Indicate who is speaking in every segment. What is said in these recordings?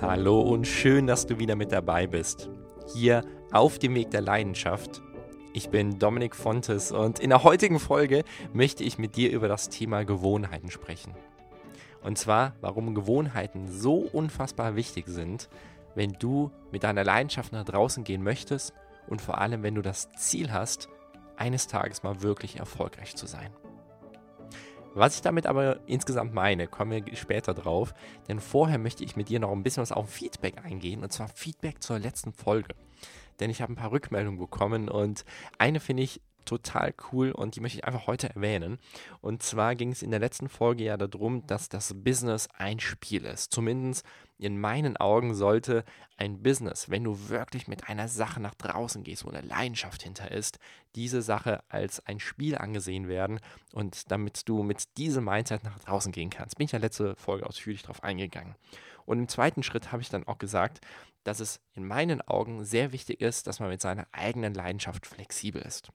Speaker 1: Hallo und schön, dass du wieder mit dabei bist. Hier auf dem Weg der Leidenschaft. Ich bin Dominik Fontes und in der heutigen Folge möchte ich mit dir über das Thema Gewohnheiten sprechen. Und zwar, warum Gewohnheiten so unfassbar wichtig sind, wenn du mit deiner Leidenschaft nach draußen gehen möchtest und vor allem, wenn du das Ziel hast, eines Tages mal wirklich erfolgreich zu sein. Was ich damit aber insgesamt meine, kommen wir später drauf, denn vorher möchte ich mit dir noch ein bisschen was auf Feedback eingehen, und zwar Feedback zur letzten Folge. Denn ich habe ein paar Rückmeldungen bekommen und eine finde ich total cool und die möchte ich einfach heute erwähnen. Und zwar ging es in der letzten Folge ja darum, dass das Business ein Spiel ist. Zumindest in meinen Augen sollte ein Business, wenn du wirklich mit einer Sache nach draußen gehst, wo eine Leidenschaft hinter ist, diese Sache als ein Spiel angesehen werden und damit du mit diesem Mindset nach draußen gehen kannst. Bin ich ja letzte Folge ausführlich darauf eingegangen. Und im zweiten Schritt habe ich dann auch gesagt, dass es in meinen Augen sehr wichtig ist, dass man mit seiner eigenen Leidenschaft flexibel ist.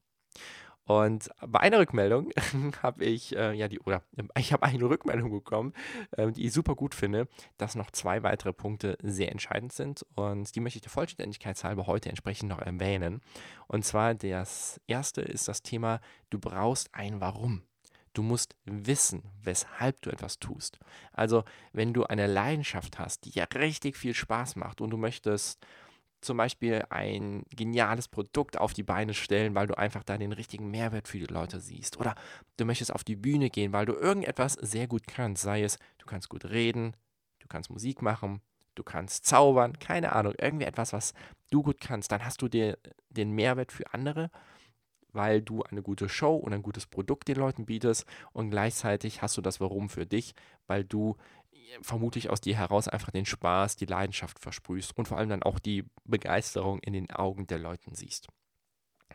Speaker 1: Und bei einer Rückmeldung habe ich, äh, ja, die, oder ähm, ich habe eine Rückmeldung bekommen, äh, die ich super gut finde, dass noch zwei weitere Punkte sehr entscheidend sind. Und die möchte ich der Vollständigkeit halber heute entsprechend noch erwähnen. Und zwar das erste ist das Thema, du brauchst ein Warum. Du musst wissen, weshalb du etwas tust. Also, wenn du eine Leidenschaft hast, die ja richtig viel Spaß macht und du möchtest zum Beispiel ein geniales Produkt auf die Beine stellen, weil du einfach da den richtigen Mehrwert für die Leute siehst. Oder du möchtest auf die Bühne gehen, weil du irgendetwas sehr gut kannst. Sei es, du kannst gut reden, du kannst Musik machen, du kannst zaubern, keine Ahnung, irgendwie etwas, was du gut kannst. Dann hast du dir den Mehrwert für andere, weil du eine gute Show und ein gutes Produkt den Leuten bietest. Und gleichzeitig hast du das Warum für dich, weil du vermutlich aus dir heraus einfach den Spaß, die Leidenschaft versprühst und vor allem dann auch die Begeisterung in den Augen der Leuten siehst.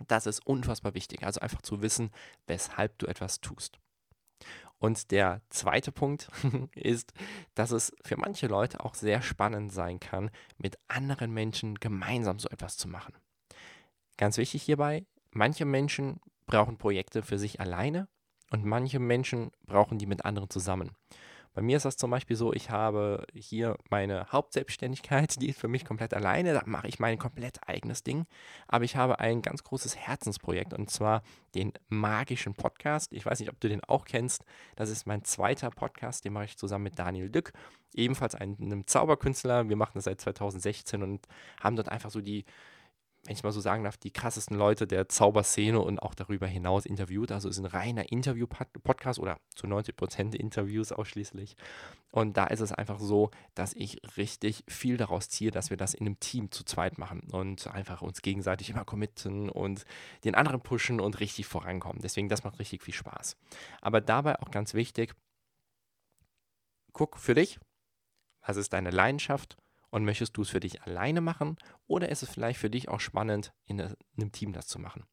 Speaker 1: Das ist unfassbar wichtig, also einfach zu wissen, weshalb du etwas tust. Und der zweite Punkt ist, dass es für manche Leute auch sehr spannend sein kann, mit anderen Menschen gemeinsam so etwas zu machen. Ganz wichtig hierbei, manche Menschen brauchen Projekte für sich alleine und manche Menschen brauchen die mit anderen zusammen. Bei mir ist das zum Beispiel so, ich habe hier meine Hauptselbstständigkeit, die ist für mich komplett alleine, da mache ich mein komplett eigenes Ding. Aber ich habe ein ganz großes Herzensprojekt und zwar den magischen Podcast. Ich weiß nicht, ob du den auch kennst. Das ist mein zweiter Podcast, den mache ich zusammen mit Daniel Dück, ebenfalls einem Zauberkünstler. Wir machen das seit 2016 und haben dort einfach so die wenn ich mal so sagen darf, die krassesten Leute der Zauberszene und auch darüber hinaus interviewt. Also es ist ein reiner Interview-Podcast oder zu 90 Prozent Interviews ausschließlich. Und da ist es einfach so, dass ich richtig viel daraus ziehe, dass wir das in einem Team zu zweit machen und einfach uns gegenseitig immer committen und den anderen pushen und richtig vorankommen. Deswegen, das macht richtig viel Spaß. Aber dabei auch ganz wichtig, guck für dich, was ist deine Leidenschaft und möchtest du es für dich alleine machen oder ist es vielleicht für dich auch spannend, in einem Team das zu machen?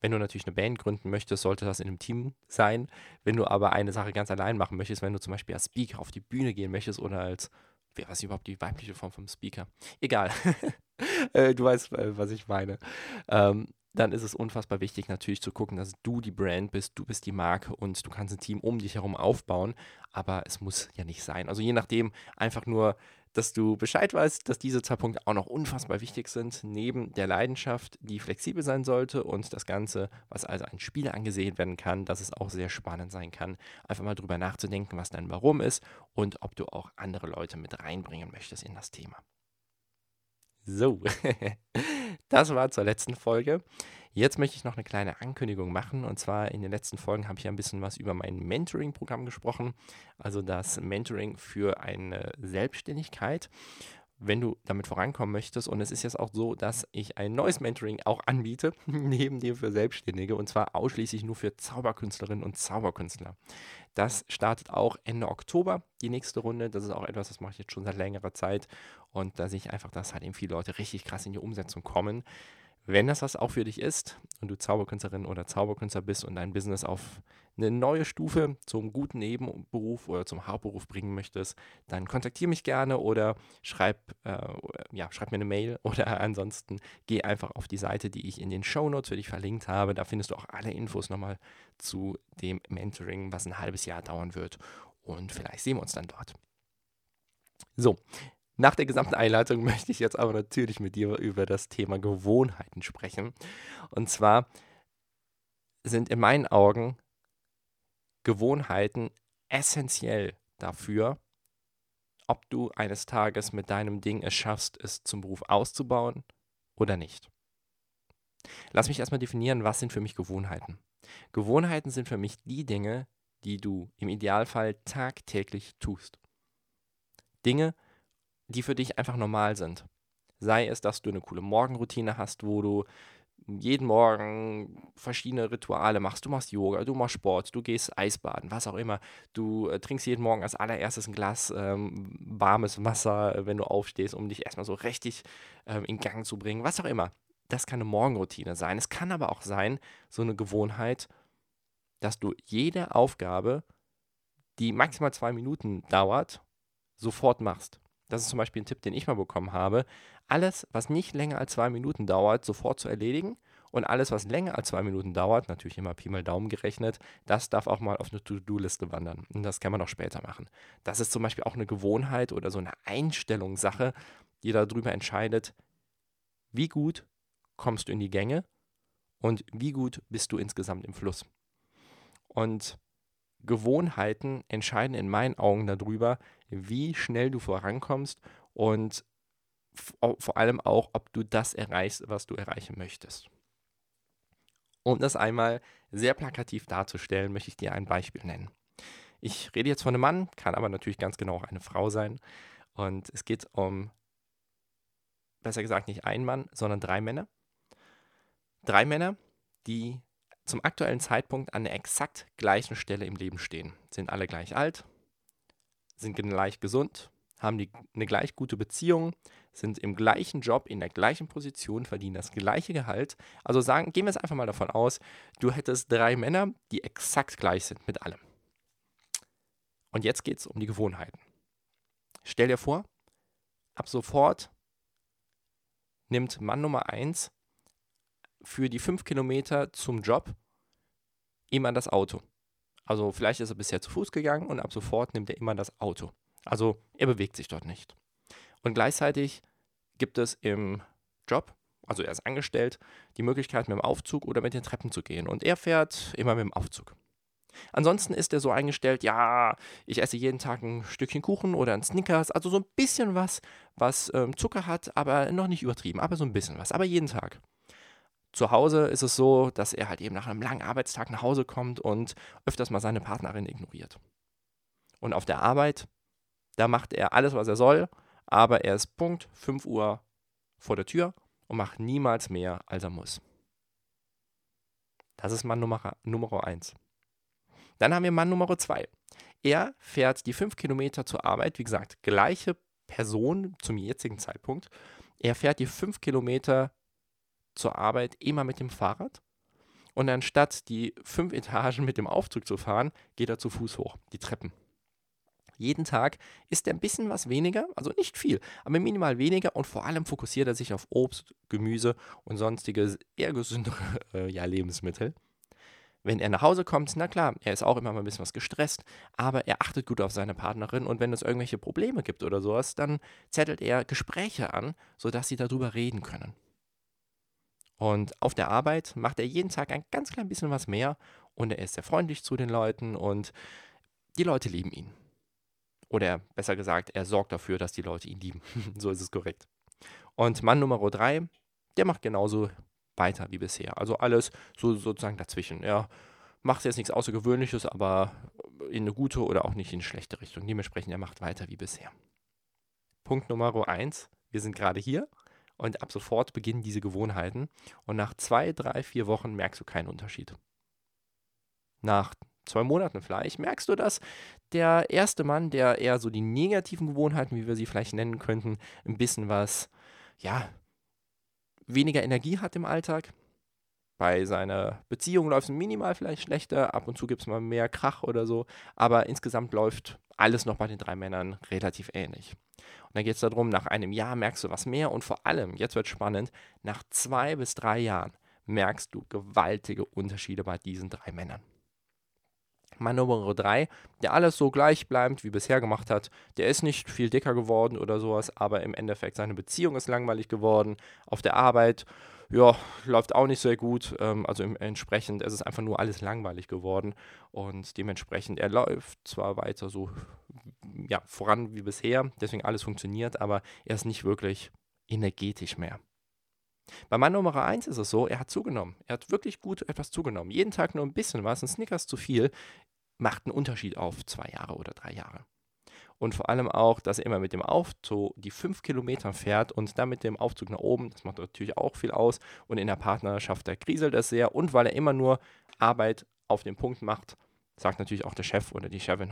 Speaker 1: Wenn du natürlich eine Band gründen möchtest, sollte das in einem Team sein. Wenn du aber eine Sache ganz allein machen möchtest, wenn du zum Beispiel als Speaker auf die Bühne gehen möchtest oder als, wer weiß überhaupt die weibliche Form vom Speaker? Egal. Äh, du weißt, äh, was ich meine. Ähm, dann ist es unfassbar wichtig natürlich zu gucken, dass du die Brand bist, du bist die Marke und du kannst ein Team um dich herum aufbauen, aber es muss ja nicht sein. Also je nachdem einfach nur dass du Bescheid weißt, dass diese zwei Punkte auch noch unfassbar wichtig sind, neben der Leidenschaft, die flexibel sein sollte und das Ganze, was als ein Spiel angesehen werden kann, dass es auch sehr spannend sein kann, einfach mal drüber nachzudenken, was dein Warum ist und ob du auch andere Leute mit reinbringen möchtest in das Thema. So, das war zur letzten Folge. Jetzt möchte ich noch eine kleine Ankündigung machen. Und zwar in den letzten Folgen habe ich ein bisschen was über mein Mentoring-Programm gesprochen. Also das Mentoring für eine Selbstständigkeit wenn du damit vorankommen möchtest. Und es ist jetzt auch so, dass ich ein neues Mentoring auch anbiete, neben dem für Selbstständige, und zwar ausschließlich nur für Zauberkünstlerinnen und Zauberkünstler. Das startet auch Ende Oktober, die nächste Runde. Das ist auch etwas, das mache ich jetzt schon seit längerer Zeit. Und da sehe ich einfach, dass halt eben viele Leute richtig krass in die Umsetzung kommen. Wenn das was auch für dich ist und du Zauberkünstlerin oder Zauberkünstler bist und dein Business auf eine neue Stufe zum guten Nebenberuf oder zum Hauptberuf bringen möchtest, dann kontaktiere mich gerne oder schreib, äh, ja, schreib mir eine Mail oder ansonsten geh einfach auf die Seite, die ich in den Show Notes für dich verlinkt habe. Da findest du auch alle Infos nochmal zu dem Mentoring, was ein halbes Jahr dauern wird. Und vielleicht sehen wir uns dann dort. So, Nach der gesamten Einleitung möchte ich jetzt aber natürlich mit dir über das Thema Gewohnheiten sprechen. Und zwar sind in meinen Augen Gewohnheiten essentiell dafür, ob du eines Tages mit deinem Ding es schaffst, es zum Beruf auszubauen oder nicht. Lass mich erstmal definieren, was sind für mich Gewohnheiten. Gewohnheiten sind für mich die Dinge, die du im Idealfall tagtäglich tust. Dinge, die für dich einfach normal sind. Sei es, dass du eine coole Morgenroutine hast, wo du jeden Morgen verschiedene Rituale machst. Du machst Yoga, du machst Sport, du gehst Eisbaden, was auch immer. Du äh, trinkst jeden Morgen als allererstes ein Glas ähm, warmes Wasser, äh, wenn du aufstehst, um dich erstmal so richtig ähm, in Gang zu bringen, was auch immer. Das kann eine Morgenroutine sein. Es kann aber auch sein, so eine Gewohnheit, dass du jede Aufgabe, die maximal zwei Minuten dauert, sofort machst. Das ist zum Beispiel ein Tipp, den ich mal bekommen habe. Alles, was nicht länger als zwei Minuten dauert, sofort zu erledigen. Und alles, was länger als zwei Minuten dauert, natürlich immer Pi mal Daumen gerechnet, das darf auch mal auf eine To-Do-Liste wandern. Und das kann man auch später machen. Das ist zum Beispiel auch eine Gewohnheit oder so eine Einstellungssache, die darüber entscheidet, wie gut kommst du in die Gänge und wie gut bist du insgesamt im Fluss. Und Gewohnheiten entscheiden in meinen Augen darüber, wie schnell du vorankommst und vor allem auch, ob du das erreichst, was du erreichen möchtest. Um das einmal sehr plakativ darzustellen, möchte ich dir ein Beispiel nennen. Ich rede jetzt von einem Mann, kann aber natürlich ganz genau auch eine Frau sein. Und es geht um, besser gesagt, nicht ein Mann, sondern drei Männer. Drei Männer, die zum aktuellen Zeitpunkt an der exakt gleichen Stelle im Leben stehen. Sind alle gleich alt, sind gleich gesund, haben die, eine gleich gute Beziehung, sind im gleichen Job, in der gleichen Position, verdienen das gleiche Gehalt. Also sagen, gehen wir es einfach mal davon aus, du hättest drei Männer, die exakt gleich sind mit allem. Und jetzt geht es um die Gewohnheiten. Stell dir vor, ab sofort nimmt Mann Nummer eins für die fünf Kilometer zum Job immer das Auto. Also vielleicht ist er bisher zu Fuß gegangen und ab sofort nimmt er immer das Auto. Also er bewegt sich dort nicht. Und gleichzeitig gibt es im Job, also er ist angestellt, die Möglichkeit mit dem Aufzug oder mit den Treppen zu gehen. Und er fährt immer mit dem Aufzug. Ansonsten ist er so eingestellt, ja, ich esse jeden Tag ein Stückchen Kuchen oder ein Snickers, also so ein bisschen was, was ähm, Zucker hat, aber noch nicht übertrieben, aber so ein bisschen was, aber jeden Tag. Zu Hause ist es so, dass er halt eben nach einem langen Arbeitstag nach Hause kommt und öfters mal seine Partnerin ignoriert. Und auf der Arbeit, da macht er alles, was er soll, aber er ist Punkt 5 Uhr vor der Tür und macht niemals mehr, als er muss. Das ist Mann Nummer, Nummer 1. Dann haben wir Mann Nummer 2. Er fährt die 5 Kilometer zur Arbeit, wie gesagt, gleiche Person zum jetzigen Zeitpunkt. Er fährt die 5 Kilometer zur Arbeit immer mit dem Fahrrad. Und anstatt die fünf Etagen mit dem Aufzug zu fahren, geht er zu Fuß hoch, die Treppen. Jeden Tag isst er ein bisschen was weniger, also nicht viel, aber minimal weniger und vor allem fokussiert er sich auf Obst, Gemüse und sonstige eher gesündere äh, ja, Lebensmittel. Wenn er nach Hause kommt, na klar, er ist auch immer mal ein bisschen was gestresst, aber er achtet gut auf seine Partnerin und wenn es irgendwelche Probleme gibt oder sowas, dann zettelt er Gespräche an, sodass sie darüber reden können. Und auf der Arbeit macht er jeden Tag ein ganz klein bisschen was mehr und er ist sehr freundlich zu den Leuten und die Leute lieben ihn. Oder besser gesagt, er sorgt dafür, dass die Leute ihn lieben. so ist es korrekt. Und Mann Nummer drei, der macht genauso weiter wie bisher. Also alles so sozusagen dazwischen. Er macht jetzt nichts Außergewöhnliches, aber in eine gute oder auch nicht in eine schlechte Richtung. Dementsprechend, er macht weiter wie bisher. Punkt Nummer eins, wir sind gerade hier und ab sofort beginnen diese Gewohnheiten. Und nach zwei, drei, vier Wochen merkst du keinen Unterschied. Nach zwei Monaten vielleicht merkst du, dass der erste Mann, der eher so die negativen Gewohnheiten, wie wir sie vielleicht nennen könnten, ein bisschen was, ja, weniger Energie hat im Alltag. Bei seiner Beziehung läuft es minimal vielleicht schlechter, ab und zu gibt es mal mehr Krach oder so, aber insgesamt läuft alles noch bei den drei Männern relativ ähnlich. Und dann geht es darum, nach einem Jahr merkst du was mehr und vor allem, jetzt wird spannend, nach zwei bis drei Jahren merkst du gewaltige Unterschiede bei diesen drei Männern. Mann Nummer 3, der alles so gleich bleibt, wie bisher gemacht hat, der ist nicht viel dicker geworden oder sowas, aber im Endeffekt seine Beziehung ist langweilig geworden. Auf der Arbeit, ja, läuft auch nicht sehr gut. Ähm, also im, entsprechend ist es einfach nur alles langweilig geworden. Und dementsprechend, er läuft zwar weiter so ja, voran wie bisher, deswegen alles funktioniert, aber er ist nicht wirklich energetisch mehr. Bei Mann Nummer 1 ist es so, er hat zugenommen. Er hat wirklich gut etwas zugenommen. Jeden Tag nur ein bisschen was, ein Snickers zu viel, macht einen Unterschied auf zwei Jahre oder drei Jahre. Und vor allem auch, dass er immer mit dem Auto die fünf Kilometer fährt und dann mit dem Aufzug nach oben, das macht natürlich auch viel aus. Und in der Partnerschaft, da kriselt es sehr. Und weil er immer nur Arbeit auf den Punkt macht, sagt natürlich auch der Chef oder die Chefin,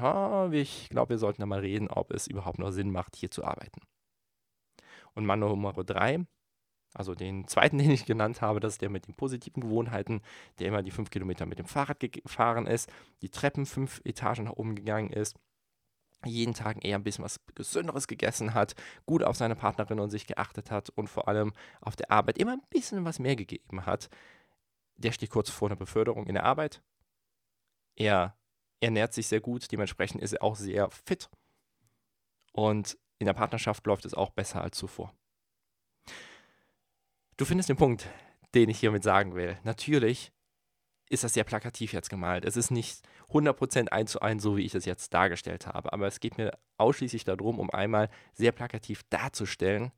Speaker 1: ich glaube, wir sollten da mal reden, ob es überhaupt noch Sinn macht, hier zu arbeiten. Und Mann Nummer drei, also den zweiten, den ich genannt habe, das ist der mit den positiven Gewohnheiten, der immer die fünf Kilometer mit dem Fahrrad gefahren ist, die Treppen fünf Etagen nach oben gegangen ist, jeden Tag eher ein bisschen was Gesünderes gegessen hat, gut auf seine Partnerin und sich geachtet hat und vor allem auf der Arbeit immer ein bisschen was mehr gegeben hat. Der steht kurz vor einer Beförderung in der Arbeit. Er ernährt sich sehr gut, dementsprechend ist er auch sehr fit. Und in der Partnerschaft läuft es auch besser als zuvor. Du findest den Punkt, den ich hiermit sagen will. Natürlich ist das sehr plakativ jetzt gemalt. Es ist nicht 100% eins zu eins, so wie ich es jetzt dargestellt habe. Aber es geht mir ausschließlich darum, um einmal sehr plakativ darzustellen,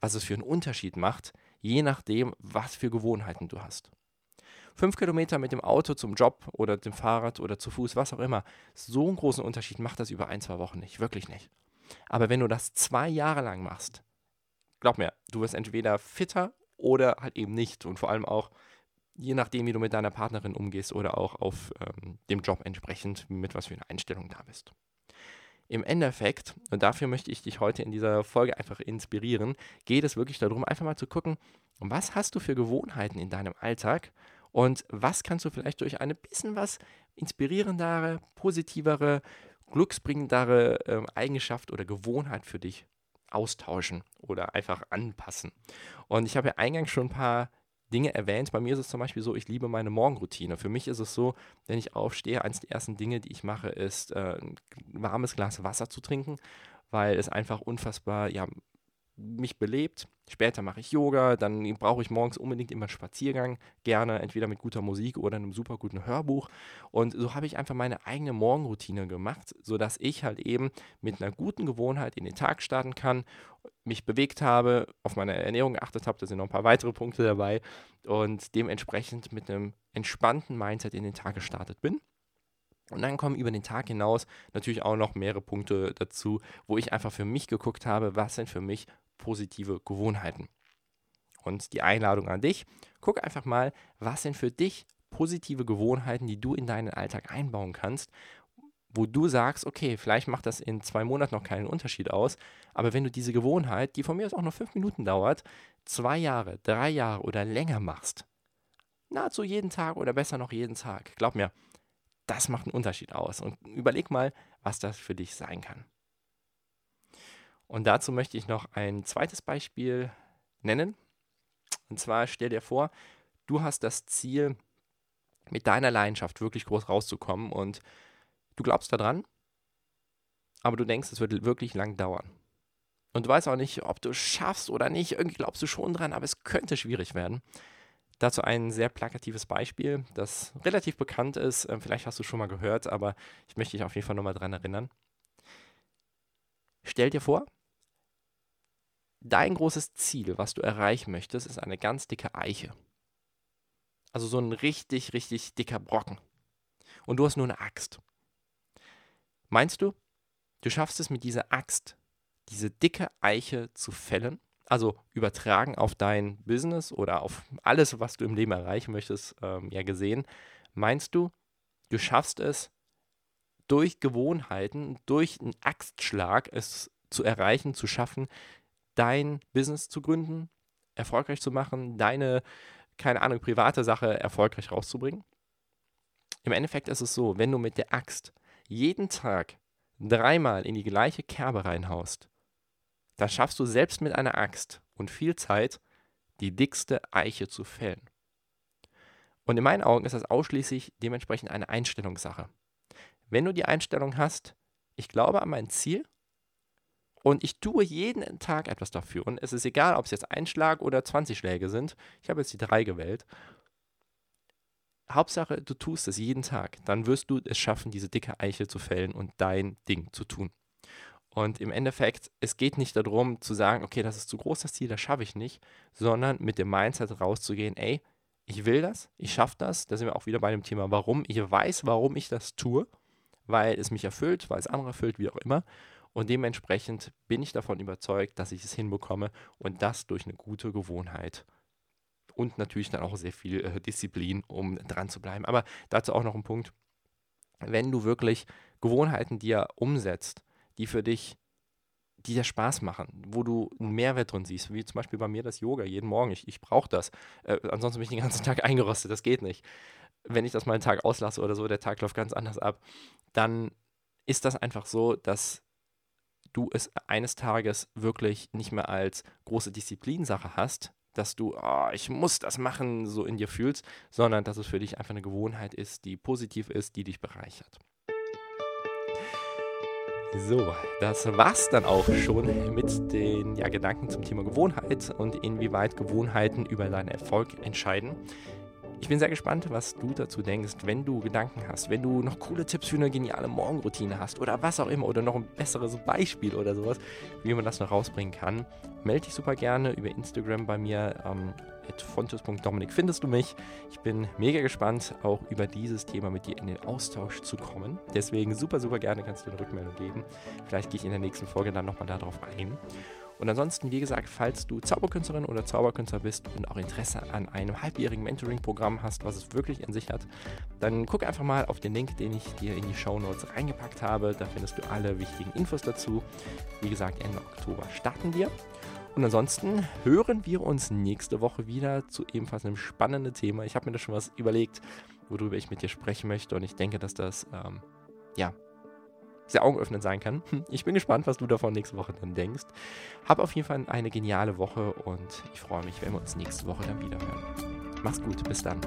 Speaker 1: was es für einen Unterschied macht, je nachdem, was für Gewohnheiten du hast. Fünf Kilometer mit dem Auto zum Job oder dem Fahrrad oder zu Fuß, was auch immer, so einen großen Unterschied macht das über ein, zwei Wochen nicht. Wirklich nicht. Aber wenn du das zwei Jahre lang machst, glaub mir, du wirst entweder fitter oder halt eben nicht. Und vor allem auch, je nachdem, wie du mit deiner Partnerin umgehst oder auch auf ähm, dem Job entsprechend, mit was für eine Einstellung da bist. Im Endeffekt, und dafür möchte ich dich heute in dieser Folge einfach inspirieren, geht es wirklich darum, einfach mal zu gucken, was hast du für Gewohnheiten in deinem Alltag und was kannst du vielleicht durch eine bisschen was inspirierendere, positivere, glücksbringendere äh, Eigenschaft oder Gewohnheit für dich austauschen oder einfach anpassen. Und ich habe ja eingangs schon ein paar Dinge erwähnt. Bei mir ist es zum Beispiel so, ich liebe meine Morgenroutine. Für mich ist es so, wenn ich aufstehe, eines der ersten Dinge, die ich mache, ist äh, ein warmes Glas Wasser zu trinken, weil es einfach unfassbar ja, mich belebt. Später mache ich Yoga, dann brauche ich morgens unbedingt immer einen Spaziergang, gerne entweder mit guter Musik oder einem super guten Hörbuch. Und so habe ich einfach meine eigene Morgenroutine gemacht, sodass ich halt eben mit einer guten Gewohnheit in den Tag starten kann, mich bewegt habe, auf meine Ernährung geachtet habe, da sind noch ein paar weitere Punkte dabei und dementsprechend mit einem entspannten Mindset in den Tag gestartet bin. Und dann kommen über den Tag hinaus natürlich auch noch mehrere Punkte dazu, wo ich einfach für mich geguckt habe, was sind für mich positive Gewohnheiten. Und die Einladung an dich, guck einfach mal, was sind für dich positive Gewohnheiten, die du in deinen Alltag einbauen kannst, wo du sagst, okay, vielleicht macht das in zwei Monaten noch keinen Unterschied aus, aber wenn du diese Gewohnheit, die von mir aus auch nur fünf Minuten dauert, zwei Jahre, drei Jahre oder länger machst, nahezu jeden Tag oder besser noch jeden Tag, glaub mir, das macht einen Unterschied aus. Und überleg mal, was das für dich sein kann. Und dazu möchte ich noch ein zweites Beispiel nennen. Und zwar stell dir vor, du hast das Ziel, mit deiner Leidenschaft wirklich groß rauszukommen und du glaubst daran, aber du denkst, es wird wirklich lang dauern. Und du weißt auch nicht, ob du es schaffst oder nicht. Irgendwie glaubst du schon dran, aber es könnte schwierig werden. Dazu ein sehr plakatives Beispiel, das relativ bekannt ist. Ähm, vielleicht hast du schon mal gehört, aber ich möchte dich auf jeden Fall nochmal dran erinnern. Stell dir vor, dein großes Ziel, was du erreichen möchtest, ist eine ganz dicke Eiche. Also so ein richtig, richtig dicker Brocken. Und du hast nur eine Axt. Meinst du, du schaffst es mit dieser Axt, diese dicke Eiche zu fällen? also übertragen auf dein Business oder auf alles, was du im Leben erreichen möchtest, ähm, ja gesehen, meinst du, du schaffst es durch Gewohnheiten, durch einen Axtschlag es zu erreichen, zu schaffen, dein Business zu gründen, erfolgreich zu machen, deine, keine Ahnung, private Sache erfolgreich rauszubringen? Im Endeffekt ist es so, wenn du mit der Axt jeden Tag dreimal in die gleiche Kerbe reinhaust, da schaffst du selbst mit einer Axt und viel Zeit, die dickste Eiche zu fällen. Und in meinen Augen ist das ausschließlich dementsprechend eine Einstellungssache. wenn du die Einstellung hast, ich glaube an mein Ziel und ich tue jeden Tag etwas dafür. Und es ist egal, ob es jetzt ein Schlag oder 20 Schläge sind. Ich habe jetzt die drei gewählt. Hauptsache, du tust es jeden Tag. Dann wirst du es schaffen, diese dicke Eiche zu fällen und dein Ding zu tun. Und im Endeffekt, es geht nicht darum zu sagen, okay, das ist zu groß das Ziel, das schaffe ich nicht, sondern mit dem Mindset rauszugehen, ey, ich will das, ich schaffe das. Da sind wir auch wieder bei dem Thema, warum. Ich weiß, warum ich das tue, weil es mich erfüllt, weil es andere erfüllt, wie auch immer. Und dementsprechend bin ich davon überzeugt, dass ich es hinbekomme und das durch eine gute Gewohnheit. Und natürlich dann auch sehr viel äh, Disziplin, um dran zu bleiben. Aber dazu auch noch ein Punkt. Wenn du wirklich Gewohnheiten dir umsetzt, die für dich, die dir Spaß machen, wo du einen Mehrwert drin siehst, wie zum Beispiel bei mir das Yoga jeden Morgen. Ich, ich brauche das. Äh, ansonsten bin ich den ganzen Tag eingerostet. Das geht nicht. Wenn ich das mal einen Tag auslasse oder so, der Tag läuft ganz anders ab, dann ist das einfach so, dass du es eines Tages wirklich nicht mehr als große Disziplinsache hast, dass du, oh, ich muss das machen, so in dir fühlst, sondern dass es für dich einfach eine Gewohnheit ist, die positiv ist, die dich bereichert. So, das war's dann auch schon mit den ja, Gedanken zum Thema Gewohnheit und inwieweit Gewohnheiten über deinen Erfolg entscheiden. Ich bin sehr gespannt, was du dazu denkst, wenn du Gedanken hast, wenn du noch coole Tipps für eine geniale Morgenroutine hast oder was auch immer oder noch ein besseres Beispiel oder sowas, wie man das noch rausbringen kann. Melde dich super gerne über Instagram bei mir. Ähm, fontes.dominik findest du mich. Ich bin mega gespannt, auch über dieses Thema mit dir in den Austausch zu kommen. Deswegen super, super gerne kannst du eine Rückmeldung geben. Vielleicht gehe ich in der nächsten Folge dann nochmal darauf ein. Und ansonsten, wie gesagt, falls du Zauberkünstlerin oder Zauberkünstler bist und auch Interesse an einem halbjährigen Mentoring-Programm hast, was es wirklich in sich hat, dann guck einfach mal auf den Link, den ich dir in die Show Notes reingepackt habe. Da findest du alle wichtigen Infos dazu. Wie gesagt, Ende Oktober starten wir. Und ansonsten hören wir uns nächste Woche wieder zu ebenfalls einem spannenden Thema. Ich habe mir da schon was überlegt, worüber ich mit dir sprechen möchte. Und ich denke, dass das ähm, ja sehr augenöffnend sein kann. Ich bin gespannt, was du davon nächste Woche dann denkst. Hab auf jeden Fall eine geniale Woche und ich freue mich, wenn wir uns nächste Woche dann wieder hören. Mach's gut, bis dann.